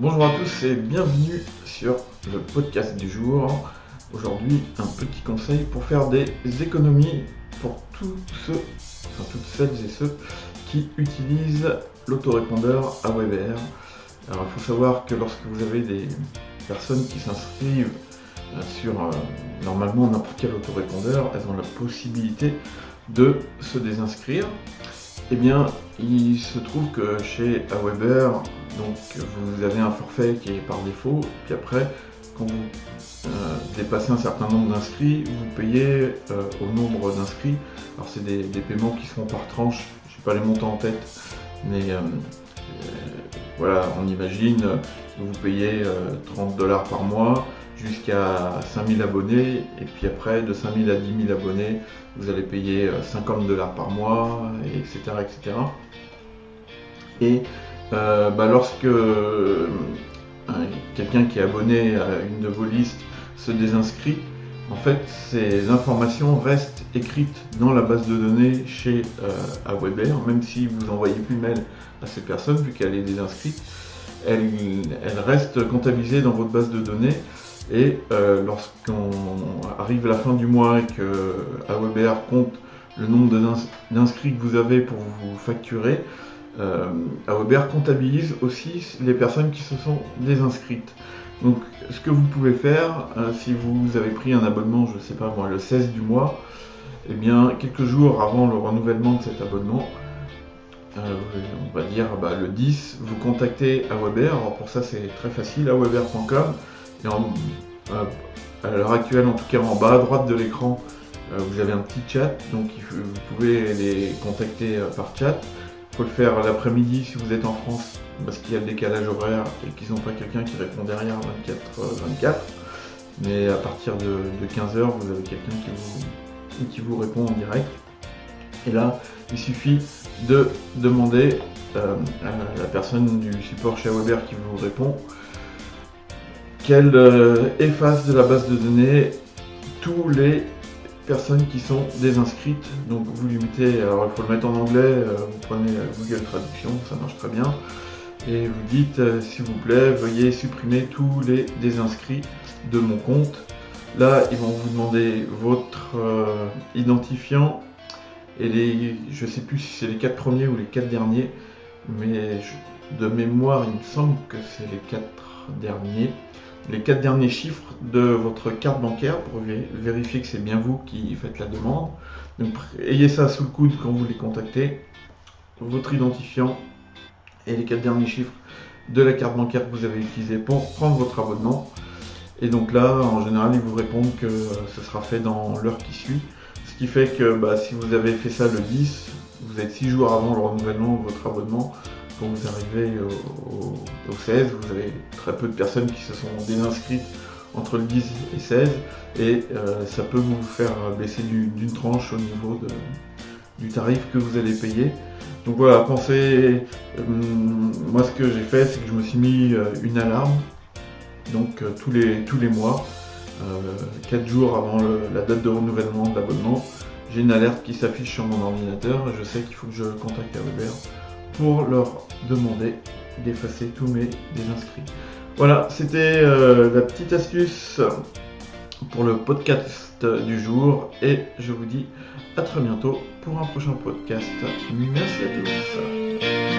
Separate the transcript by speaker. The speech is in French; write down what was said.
Speaker 1: Bonjour à tous et bienvenue sur le podcast du jour. Aujourd'hui, un petit conseil pour faire des économies pour tous ceux, enfin toutes celles et ceux qui utilisent l'autorépondeur AWR. Alors il faut savoir que lorsque vous avez des personnes qui s'inscrivent euh, sur euh, normalement n'importe quel autorépondeur, elles ont la possibilité de se désinscrire. Eh bien, il se trouve que chez Aweber, donc vous avez un forfait qui est par défaut, puis après, quand vous euh, dépassez un certain nombre d'inscrits, vous payez euh, au nombre d'inscrits. Alors c'est des, paiements qui sont par tranche, je n'ai pas les montants en tête, mais euh, voilà, on imagine, vous payez 30 dollars par mois, jusqu'à 5000 abonnés, et puis après de 5000 à 10 000 abonnés, vous allez payer 50 euh, dollars par mois, etc. etc. Et euh, bah, lorsque euh, quelqu'un qui est abonné à une de vos listes se désinscrit, en fait, ces informations restent écrites dans la base de données chez euh, même si vous envoyez plus de mail à ces personnes, vu qu'elle est désinscrite, elle, elle reste comptabilisée dans votre base de données et euh, lorsqu'on arrive à la fin du mois et que AWBR compte le nombre d'inscrits que vous avez pour vous facturer, euh, AWBR comptabilise aussi les personnes qui se sont désinscrites. Donc ce que vous pouvez faire, euh, si vous avez pris un abonnement, je ne sais pas moi, le 16 du mois, eh bien quelques jours avant le renouvellement de cet abonnement, euh, on va dire bah, le 10, vous contactez AWBR. Alors pour ça c'est très facile, awebr.com et euh, à l'heure actuelle, en tout cas en bas à droite de l'écran, vous avez un petit chat, donc vous pouvez les contacter par chat. Il faut le faire l'après-midi si vous êtes en France, parce qu'il y a le décalage horaire et qu'ils n'ont pas quelqu'un qui répond derrière 24-24. Mais à partir de, 15h, vous avez quelqu'un qui vous, qui vous répond en direct. Et là, il suffit de demander à la personne du support chez Weber qui vous répond qu'elle euh, efface de la base de données tous les personnes qui sont désinscrites. Donc vous limitez, alors il faut le mettre en anglais, euh, vous prenez Google Traduction, ça marche très bien. Et vous dites, euh, s'il vous plaît, veuillez supprimer tous les désinscrits de mon compte. Là, ils vont vous demander votre identifiant et les, je sais plus si c'est les quatre premiers ou les quatre derniers, mais de mémoire, il me semble que c'est les quatre derniers les quatre derniers chiffres de votre carte bancaire pour vérifier que c'est bien vous qui faites la demande. Ayez ça sous le coude quand vous les contactez, votre identifiant et les quatre derniers chiffres de la carte bancaire que vous avez utilisée pour prendre votre abonnement. Et donc là, en général, ils vous répondent que euh, ce sera fait dans l'heure qui suit. Ce qui fait que bah, si vous avez fait ça le 10, vous êtes 6 jours avant le renouvellement de votre abonnement, quand vous arrivez au, 16, vous avez très peu de personnes qui se sont désinscrites entre le 10 et 16 et euh, ça peut vous faire baisser d'une tranche au niveau du tarif que vous allez payer. Donc voilà, pensez, euh, moi ce que j'ai fait c'est que je me suis mis euh, une alarme, donc tous, les, tous les mois, 4 jours avant la date de renouvellement de l'abonnement, j'ai une alerte qui s'affiche sur mon ordinateur. Et je sais qu'il faut que je contacte Weber pour leur demander d'effacer tous mes désinscrits. Voilà, c'était euh, la petite astuce pour le podcast du jour et je vous dis à très bientôt pour un prochain podcast. Merci à tous.